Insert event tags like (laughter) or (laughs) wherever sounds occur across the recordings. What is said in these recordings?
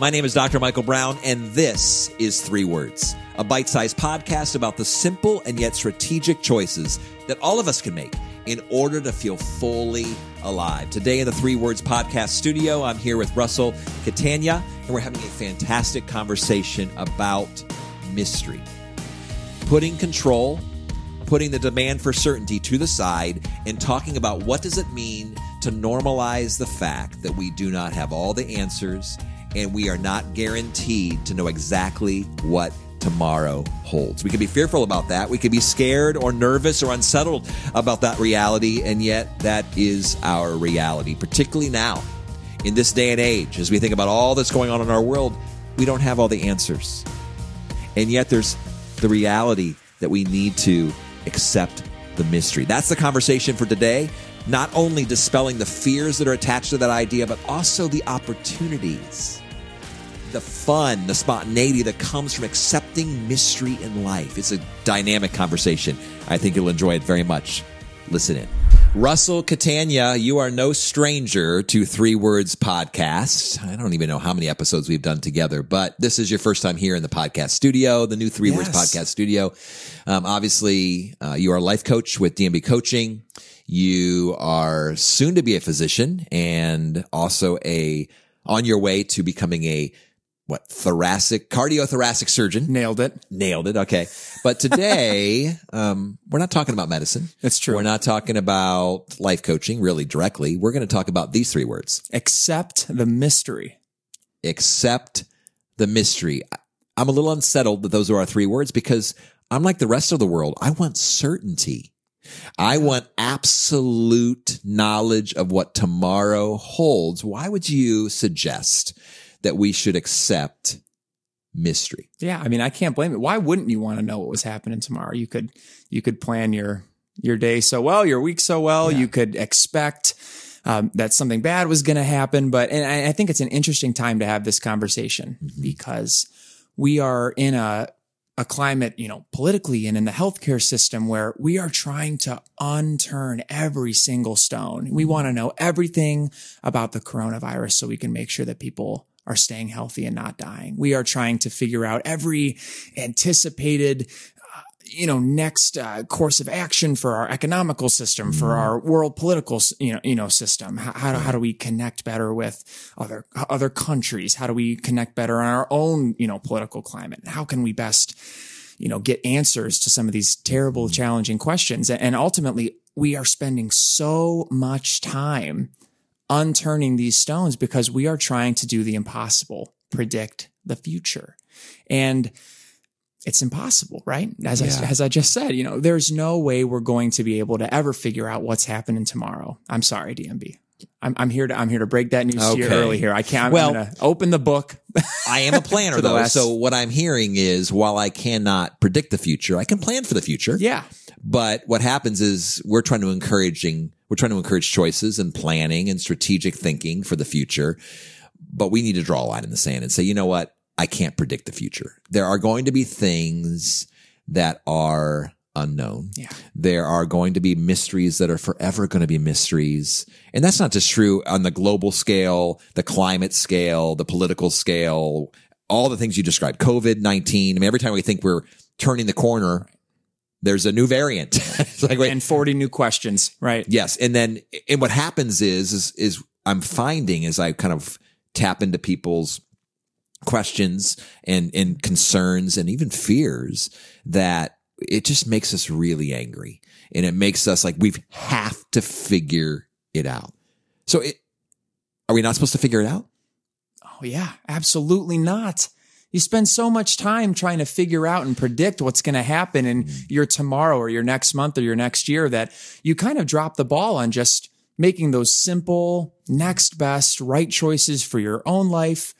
My name is Dr. Michael Brown, and this is Three Words, a bite sized podcast about the simple and yet strategic choices that all of us can make in order to feel fully alive. Today in the Three Words Podcast studio, I'm here with Russell Catania, and we're having a fantastic conversation about mystery. Putting control, putting the demand for certainty to the side, and talking about what does it mean to normalize the fact that we do not have all the answers and we are not guaranteed to know exactly what tomorrow holds. We could be fearful about that. We could be scared or nervous or unsettled about that reality, and yet that is our reality, particularly now in this day and age as we think about all that's going on in our world. We don't have all the answers. And yet there's the reality that we need to accept the mystery. That's the conversation for today. Not only dispelling the fears that are attached to that idea, but also the opportunities the fun, the spontaneity that comes from accepting mystery in life. It's a dynamic conversation. I think you'll enjoy it very much. Listen in. Russell Catania, you are no stranger to Three Words Podcast. I don't even know how many episodes we've done together, but this is your first time here in the podcast studio, the new Three yes. Words Podcast studio. Um, obviously, uh, you are a life coach with DMB Coaching. You are soon to be a physician and also a on your way to becoming a what thoracic cardiothoracic surgeon? Nailed it. Nailed it. Okay. But today (laughs) um, we're not talking about medicine. That's true. We're not talking about life coaching really directly. We're going to talk about these three words. Accept the mystery. Accept the mystery. I'm a little unsettled that those are our three words because i'm like the rest of the world. I want certainty. I want absolute knowledge of what tomorrow holds. Why would you suggest that we should accept mystery. Yeah, I mean, I can't blame it. Why wouldn't you want to know what was happening tomorrow? You could you could plan your your day so well, your week so well. Yeah. You could expect um, that something bad was going to happen. But and I, I, think it's an interesting time to have this conversation mm-hmm. because we are in a a climate, you know, politically and in the healthcare system where we are trying to unturn every single stone. We mm-hmm. want to know everything about the coronavirus so we can make sure that people are staying healthy and not dying. We are trying to figure out every anticipated uh, you know next uh, course of action for our economical system for mm-hmm. our world political you know you know system how, how, do, how do we connect better with other other countries how do we connect better on our own you know political climate how can we best you know get answers to some of these terrible mm-hmm. challenging questions and ultimately we are spending so much time unturning these stones because we are trying to do the impossible, predict the future. And it's impossible, right? As yeah. I, as I just said, you know, there's no way we're going to be able to ever figure out what's happening tomorrow. I'm sorry, DMB. I'm, I'm here to I'm here to break that news okay. to you early here. I can't. I'm, well, I'm open the book. (laughs) I am a planner though, last... so what I'm hearing is while I cannot predict the future, I can plan for the future. Yeah. But what happens is we're trying to encouraging we're trying to encourage choices and planning and strategic thinking for the future. But we need to draw a line in the sand and say, you know what? I can't predict the future. There are going to be things that are unknown. Yeah. There are going to be mysteries that are forever going to be mysteries. And that's not just true on the global scale, the climate scale, the political scale, all the things you described, COVID 19. I mean, every time we think we're turning the corner, there's a new variant. (laughs) like. And 40 new questions, right? Yes. And then, and what happens is, is, is I'm finding as I kind of tap into people's questions and, and concerns and even fears that it just makes us really angry and it makes us like we have to figure it out. So it, are we not supposed to figure it out? Oh yeah, absolutely not. You spend so much time trying to figure out and predict what's going to happen in mm-hmm. your tomorrow or your next month or your next year that you kind of drop the ball on just making those simple, next best, right choices for your own life,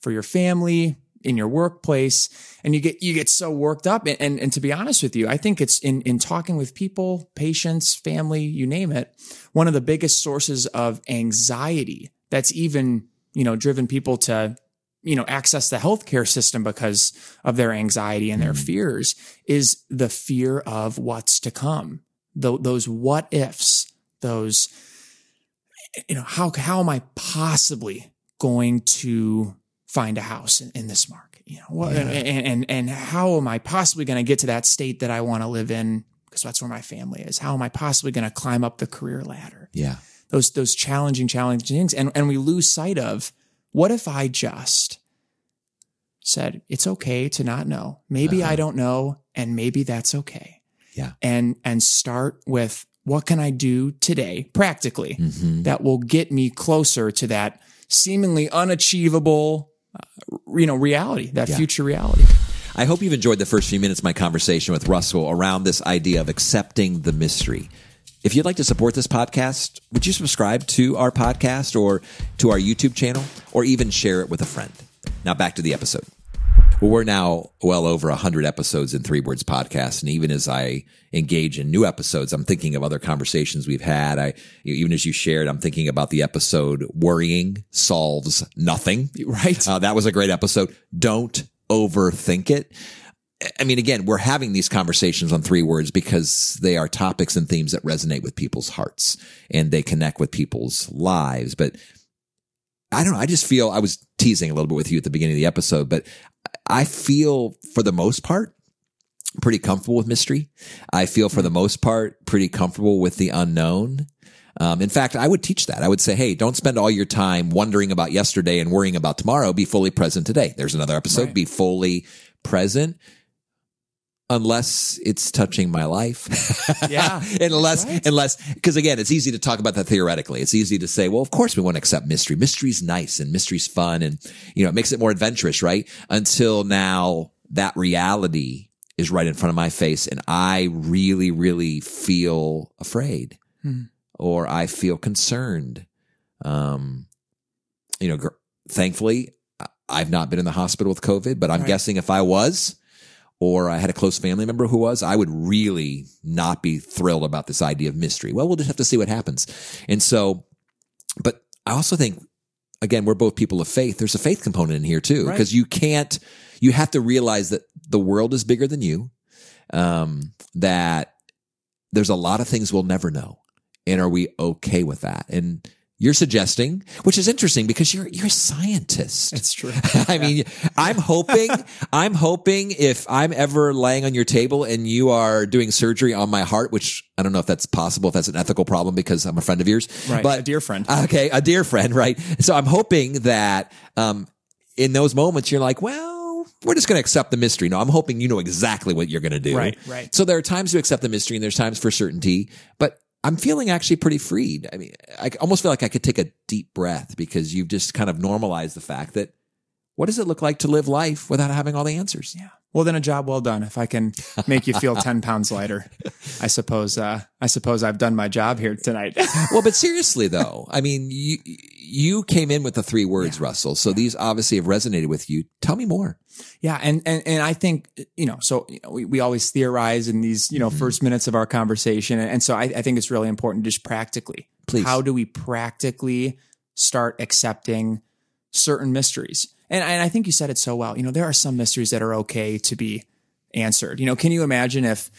for your family, in your workplace. And you get, you get so worked up. And, and, and to be honest with you, I think it's in, in talking with people, patients, family, you name it, one of the biggest sources of anxiety that's even, you know, driven people to you know, access the healthcare system because of their anxiety and their mm. fears is the fear of what's to come. those what ifs, those, you know, how, how am I possibly going to find a house in, in this market? You know, what, and, and, and how am I possibly going to get to that state that I want to live in? Because that's where my family is. How am I possibly going to climb up the career ladder? Yeah. Those, those challenging, challenging things. And, and we lose sight of what if I just said, it's okay to not know. Maybe I don't know. And maybe that's okay. Yeah. And, and start with what can I do today practically Mm-hmm. that will get me closer to that seemingly unachievable, uh, you know, reality, that Yeah. future reality. I hope you've enjoyed the first few minutes of my conversation with Russell around this idea of accepting the mystery. If you'd like to support this podcast, would you subscribe to our podcast or to our YouTube channel or even share it with a friend? Now back to the episode. Well, we're now well over 100 episodes in Three Words Podcast. And even as I engage in new episodes, I'm thinking of other conversations we've had. I, even as you shared, I'm thinking about the episode Worrying Solves Nothing. Right. Uh, that was a great episode. Don't overthink it. I mean, again, we're having these conversations on three words because they are topics and themes that resonate with people's hearts and they connect with people's lives. But I don't know. I just feel I was teasing a little bit with you at the beginning of the episode, but I feel for the most part pretty comfortable with mystery. I feel for the most part pretty comfortable with the unknown. Um, in fact, I would teach that. I would say, hey, don't spend all your time wondering about yesterday and worrying about tomorrow. Be fully present today. There's another episode. Right. Be fully present. Unless it's touching my life. (laughs) Yeah. (laughs) unless, Right. unless, because again, it's easy to talk about that theoretically. It's easy to say, well, of course we want to accept mystery. Mystery's nice and mystery's fun and, you know, it makes it more adventurous, right? Until now that reality is right in front of my face and I really, really feel afraid Hmm. or I feel concerned. Um, you know, gr- thankfully I've not been in the hospital with COVID, but I'm Right. guessing if I was, or I had a close family member who was, I would really not be thrilled about this idea of mystery. Well, we'll just have to see what happens. And so, but I also think, again, we're both people of faith. There's a faith component in here too, Right. because you can't, you have to realize that the world is bigger than you, um, that there's a lot of things we'll never know. And are we okay with that? And you're suggesting, which is interesting because you're, you're a scientist. It's true. (laughs) I mean, I'm hoping, I'm hoping if I'm ever laying on your table and you are doing surgery on my heart, which I don't know if that's possible, if that's an ethical problem because I'm a friend of yours, Right. but a dear friend. okay, a dear friend, right? So I'm hoping that, um, in those moments, you're like, well, we're just going to accept the mystery. No, I'm hoping you know exactly what you're going to do. Right, right. So there are times to accept the mystery and there's times for certainty, but I'm feeling actually pretty freed. I mean, I almost feel like I could take a deep breath because you've just kind of normalized the fact that what does it look like to live life without having all the answers? Yeah. Well, then a job well done. If I can make you feel 10 pounds lighter, I suppose, uh, I suppose I've done my job here tonight. (laughs) well, but seriously though, I mean, you, you came in with the three words, Russell. So these obviously have resonated with you. Tell me more. yeah. And, and, and I think, you know, so you know, we, we always theorize in these, you know, first minutes of our conversation. And, and so I, I think it's really important just practically. Please. How do we practically start accepting certain mysteries? And, and I think you said it so well. You know, there are some mysteries that are okay to be answered. You know, can you imagine if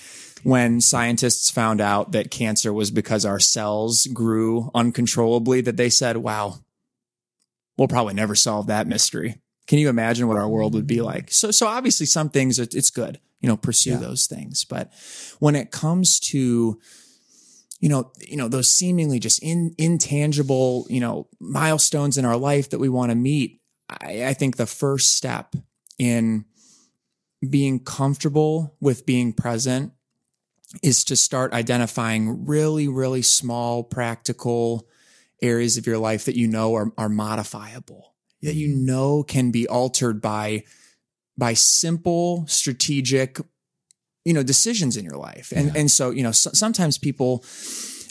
when scientists found out that cancer was because our cells grew uncontrollably, that they said, wow, we'll probably never solve that mystery. Can you imagine what our world would be like? So, so obviously some things it's good, you know, pursue Yeah. those things. But when it comes to, you know, you know, those seemingly just in, intangible, you know, milestones in our life that we want to meet, I, I think the first step in being comfortable with being present is to start identifying really, really small, practical areas of your life that you know are, are modifiable, that you know can be altered by, by simple, strategic, you know, decisions in your life. And, and so, you know, so, sometimes people,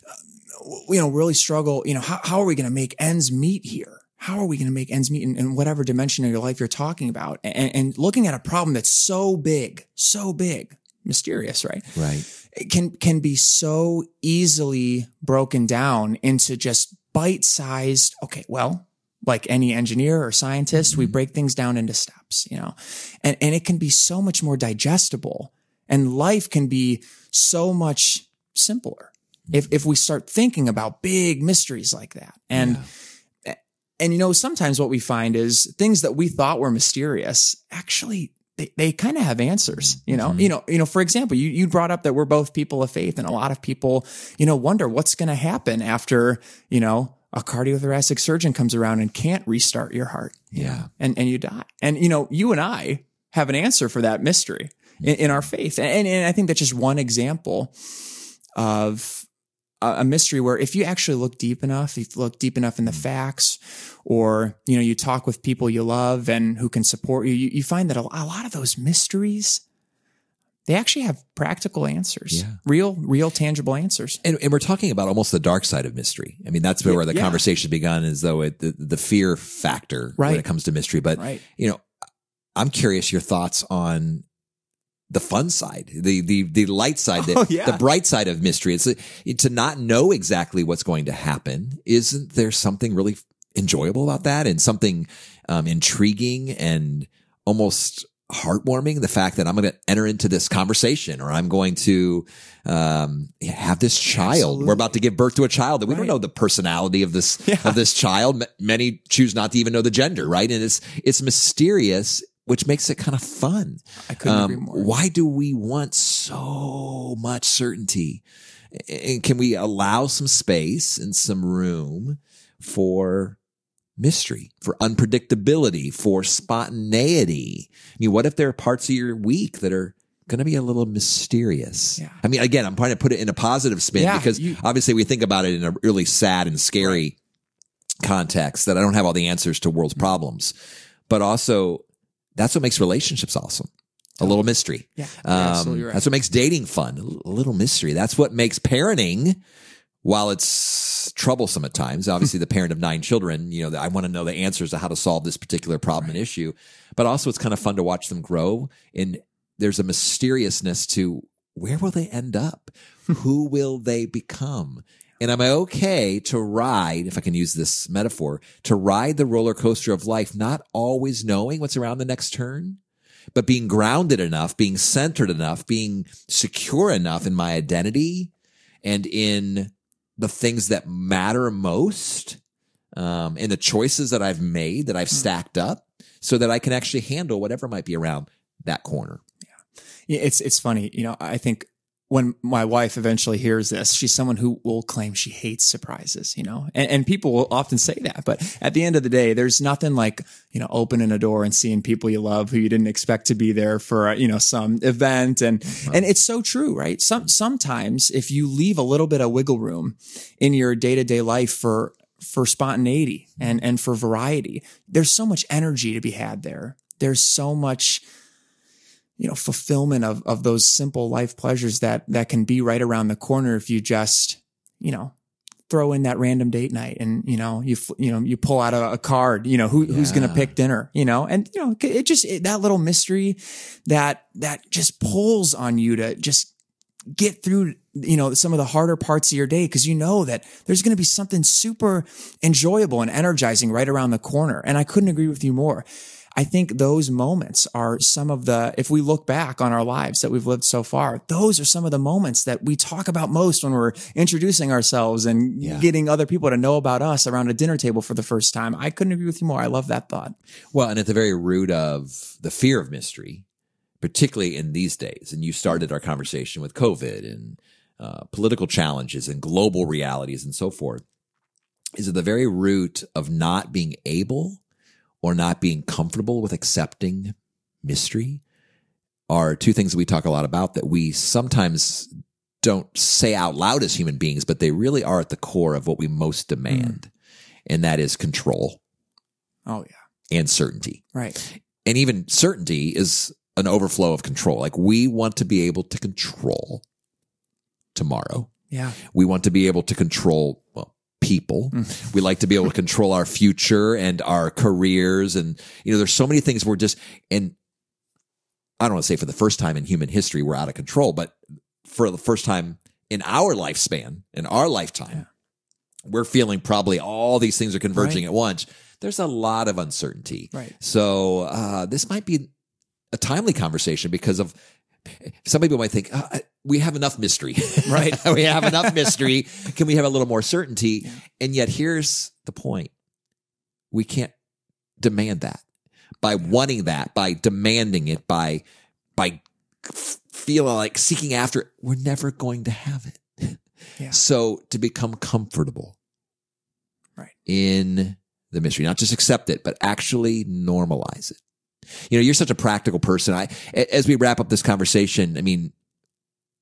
uh, you know, really struggle, you know, how, how are we going to make ends meet here? How are we going to make ends meet in, in whatever dimension of your life you're talking about? And, and looking at a problem that's so big, so big, mysterious, right? Right. it can can be so easily broken down into just bite-sized okay well like any engineer or scientist we mm-hmm. break things down into steps you know and and it can be so much more digestible and life can be so much simpler if if we start thinking about big mysteries like that and and you know, sometimes what we find is things that we thought were mysterious actually they, they kind of have answers, you know, Mhm. you know, you know, for example, you, you brought up that we're both people of faith and a lot of people, you know, wonder what's going to happen after, you know, a cardiothoracic surgeon comes around and can't restart your heart. Yeah. And, and you die. And, you know, you and I have an answer for that mystery in, in our faith. And, and I think that's just one example of a, mystery where if you actually look deep enough, if you look deep enough in the mm. facts, or you know, you talk with people you love and who can support you, you, you find that a, a lot of those mysteries they actually have practical answers, Yeah. real, real, tangible answers. And, and we're talking about almost the dark side of mystery. I mean, that's where the Yeah. conversation begun, as though it, the, the fear factor when it comes to mystery. But Right. you know, I'm curious your thoughts on the fun side, the the the light side, the, Oh, yeah. the bright side of mystery. It's uh, to not know exactly what's going to happen. Isn't there something really enjoyable about that, and something um, intriguing and almost heartwarming? The fact that I'm going to enter into this conversation, or I'm going to um, have this child. Absolutely. We're about to give birth to a child that we don't know the personality of this (laughs) Yeah. of this child. M- Many choose not to even know the gender, right? And it's it's mysterious, which makes it kind of fun. I couldn't Um, agree more. why do we want so much certainty? And can we allow some space and some room for mystery, for unpredictability, for spontaneity? I mean, what if there are parts of your week that are going to be a little mysterious? Yeah. I mean, again, I'm trying to put it in a positive spin Yeah, because you- obviously we think about it in a really sad and scary context that I don't have all the answers to world's problems, but also that's what makes relationships awesome. A little mystery. Yeah, Um, absolutely right. That's what makes dating fun. A little mystery. That's what makes parenting, while it's troublesome at times, obviously the parent of nine children, you know, I want to know the answers to how to solve this particular problem and issue, but also it's kind of fun to watch them grow. And there's a mysteriousness to where will they end up? (laughs) Who will they become? And am I okay to ride, if I can use this metaphor, to ride the roller coaster of life, not always knowing what's around the next turn? but being grounded enough, being centered enough, being secure enough in my identity and in the things that matter most, um, and the choices that I've made that I've stacked up so that I can actually handle whatever might be around that corner. Yeah, it's it's funny, you know. I think when my wife eventually hears this, she's someone who will claim she hates surprises, you know, and, and people will often say that. But at the end of the day, there's nothing like you know opening a door and seeing people you love who you didn't expect to be there for you know some event, and uh-huh. and it's so true, right? Some sometimes if you leave a little bit of wiggle room in your day to day life for for spontaneity and and for variety, there's so much energy to be had there. There's so much you know fulfillment of of those simple life pleasures that that can be right around the corner if you just you know throw in that random date night and you know you you know you pull out a, a card you know who who's going to pick dinner you know? And you know it just it, that little mystery that that just pulls on you to just get through you know some of the harder parts of your day because you know that there's going to be something super enjoyable and energizing right around the corner. And i couldn't agree with you more i think those moments are some of the if we look back on our lives that we've lived so far those are some of the moments that we talk about most when we're introducing ourselves and Yeah. getting other people to know about us around a dinner table for the first time. I couldn't agree with you more. I love that thought. Well, and at the very root of the fear of mystery, particularly in these days, and you started our conversation with COVID and uh, political challenges and global realities and so forth, is at the very root of not being able or not being comfortable with accepting mystery are two things that we talk a lot about that we sometimes don't say out loud as human beings, but they really are at the core of what we most demand. Mm. And that is control oh yeah and certainty right and even certainty is an overflow of control. Like we want to be able to control tomorrow. yeah We want to be able to control well people. We like to be able to control our future and our careers and you know there's so many things we're just and I don't want to say for the first time in human history we're out of control, but for the first time in our lifespan, in our lifetime, we're feeling probably all these things are converging Right. at once. There's a lot of uncertainty. Right. So uh, this might be a timely conversation because of some people might think uh, we have enough mystery, (laughs) Right. (laughs) we have enough mystery. (laughs) Can we have a little more certainty? And yet, here's the point: we can't demand that. By wanting that, by demanding it, by by feeling like seeking after it, we're never going to have it. Yeah. So to become comfortable Right. in the mystery, not just accept it, but actually normalize it. You know, you're such a practical person. I, as we wrap up this conversation, I mean,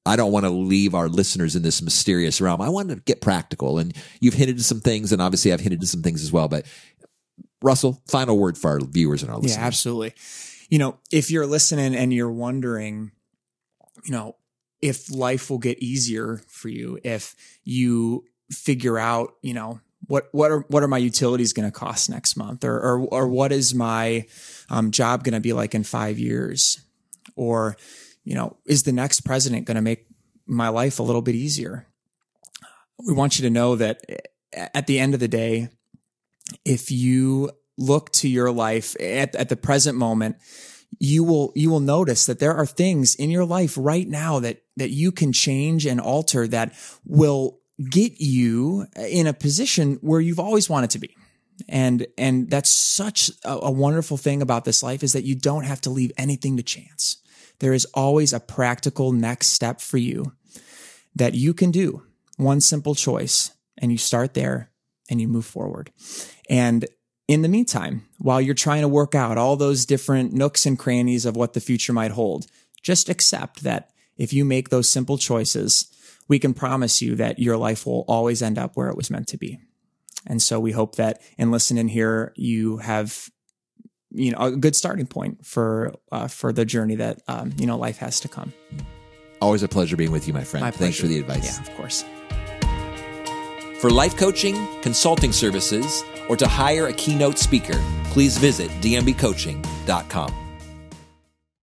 I don't want to leave our listeners in this mysterious realm. I want to get practical, and you've hinted to some things, and obviously I've hinted to some things as well. But Russell, final word for our viewers and our listeners. Yeah, absolutely. You know, if you're listening and you're wondering, you know, if life will get easier for you, if you figure out, you know, what what are what are my utilities going to cost next month, or or or what is my um, job going to be like in five years, or you know, is the next president going to make my life a little bit easier? We want you to know that eh, at the end of the day, if you look to your life at, at the present moment, you will you will notice that there are things in your life right now that that you can change and alter that will get you in a position where you've always wanted to be. And and that's such a, a wonderful thing about this life is that you don't have to leave anything to chance. There is always a practical next step for you that you can do. One simple choice and you start there and you move forward. And in the meantime, while you're trying to work out all those different nooks and crannies of what the future might hold, just accept that if you make those simple choices, we can promise you that your life will always end up where it was meant to be. And so we hope that in listening here, you have, you know, a good starting point for, uh, for the journey that, um, you know, life has to come. Always a pleasure being with you, my friend. My Thanks for the advice. Yeah, of course. For life coaching, consulting services, or to hire a keynote speaker, please visit dmbcoaching.com.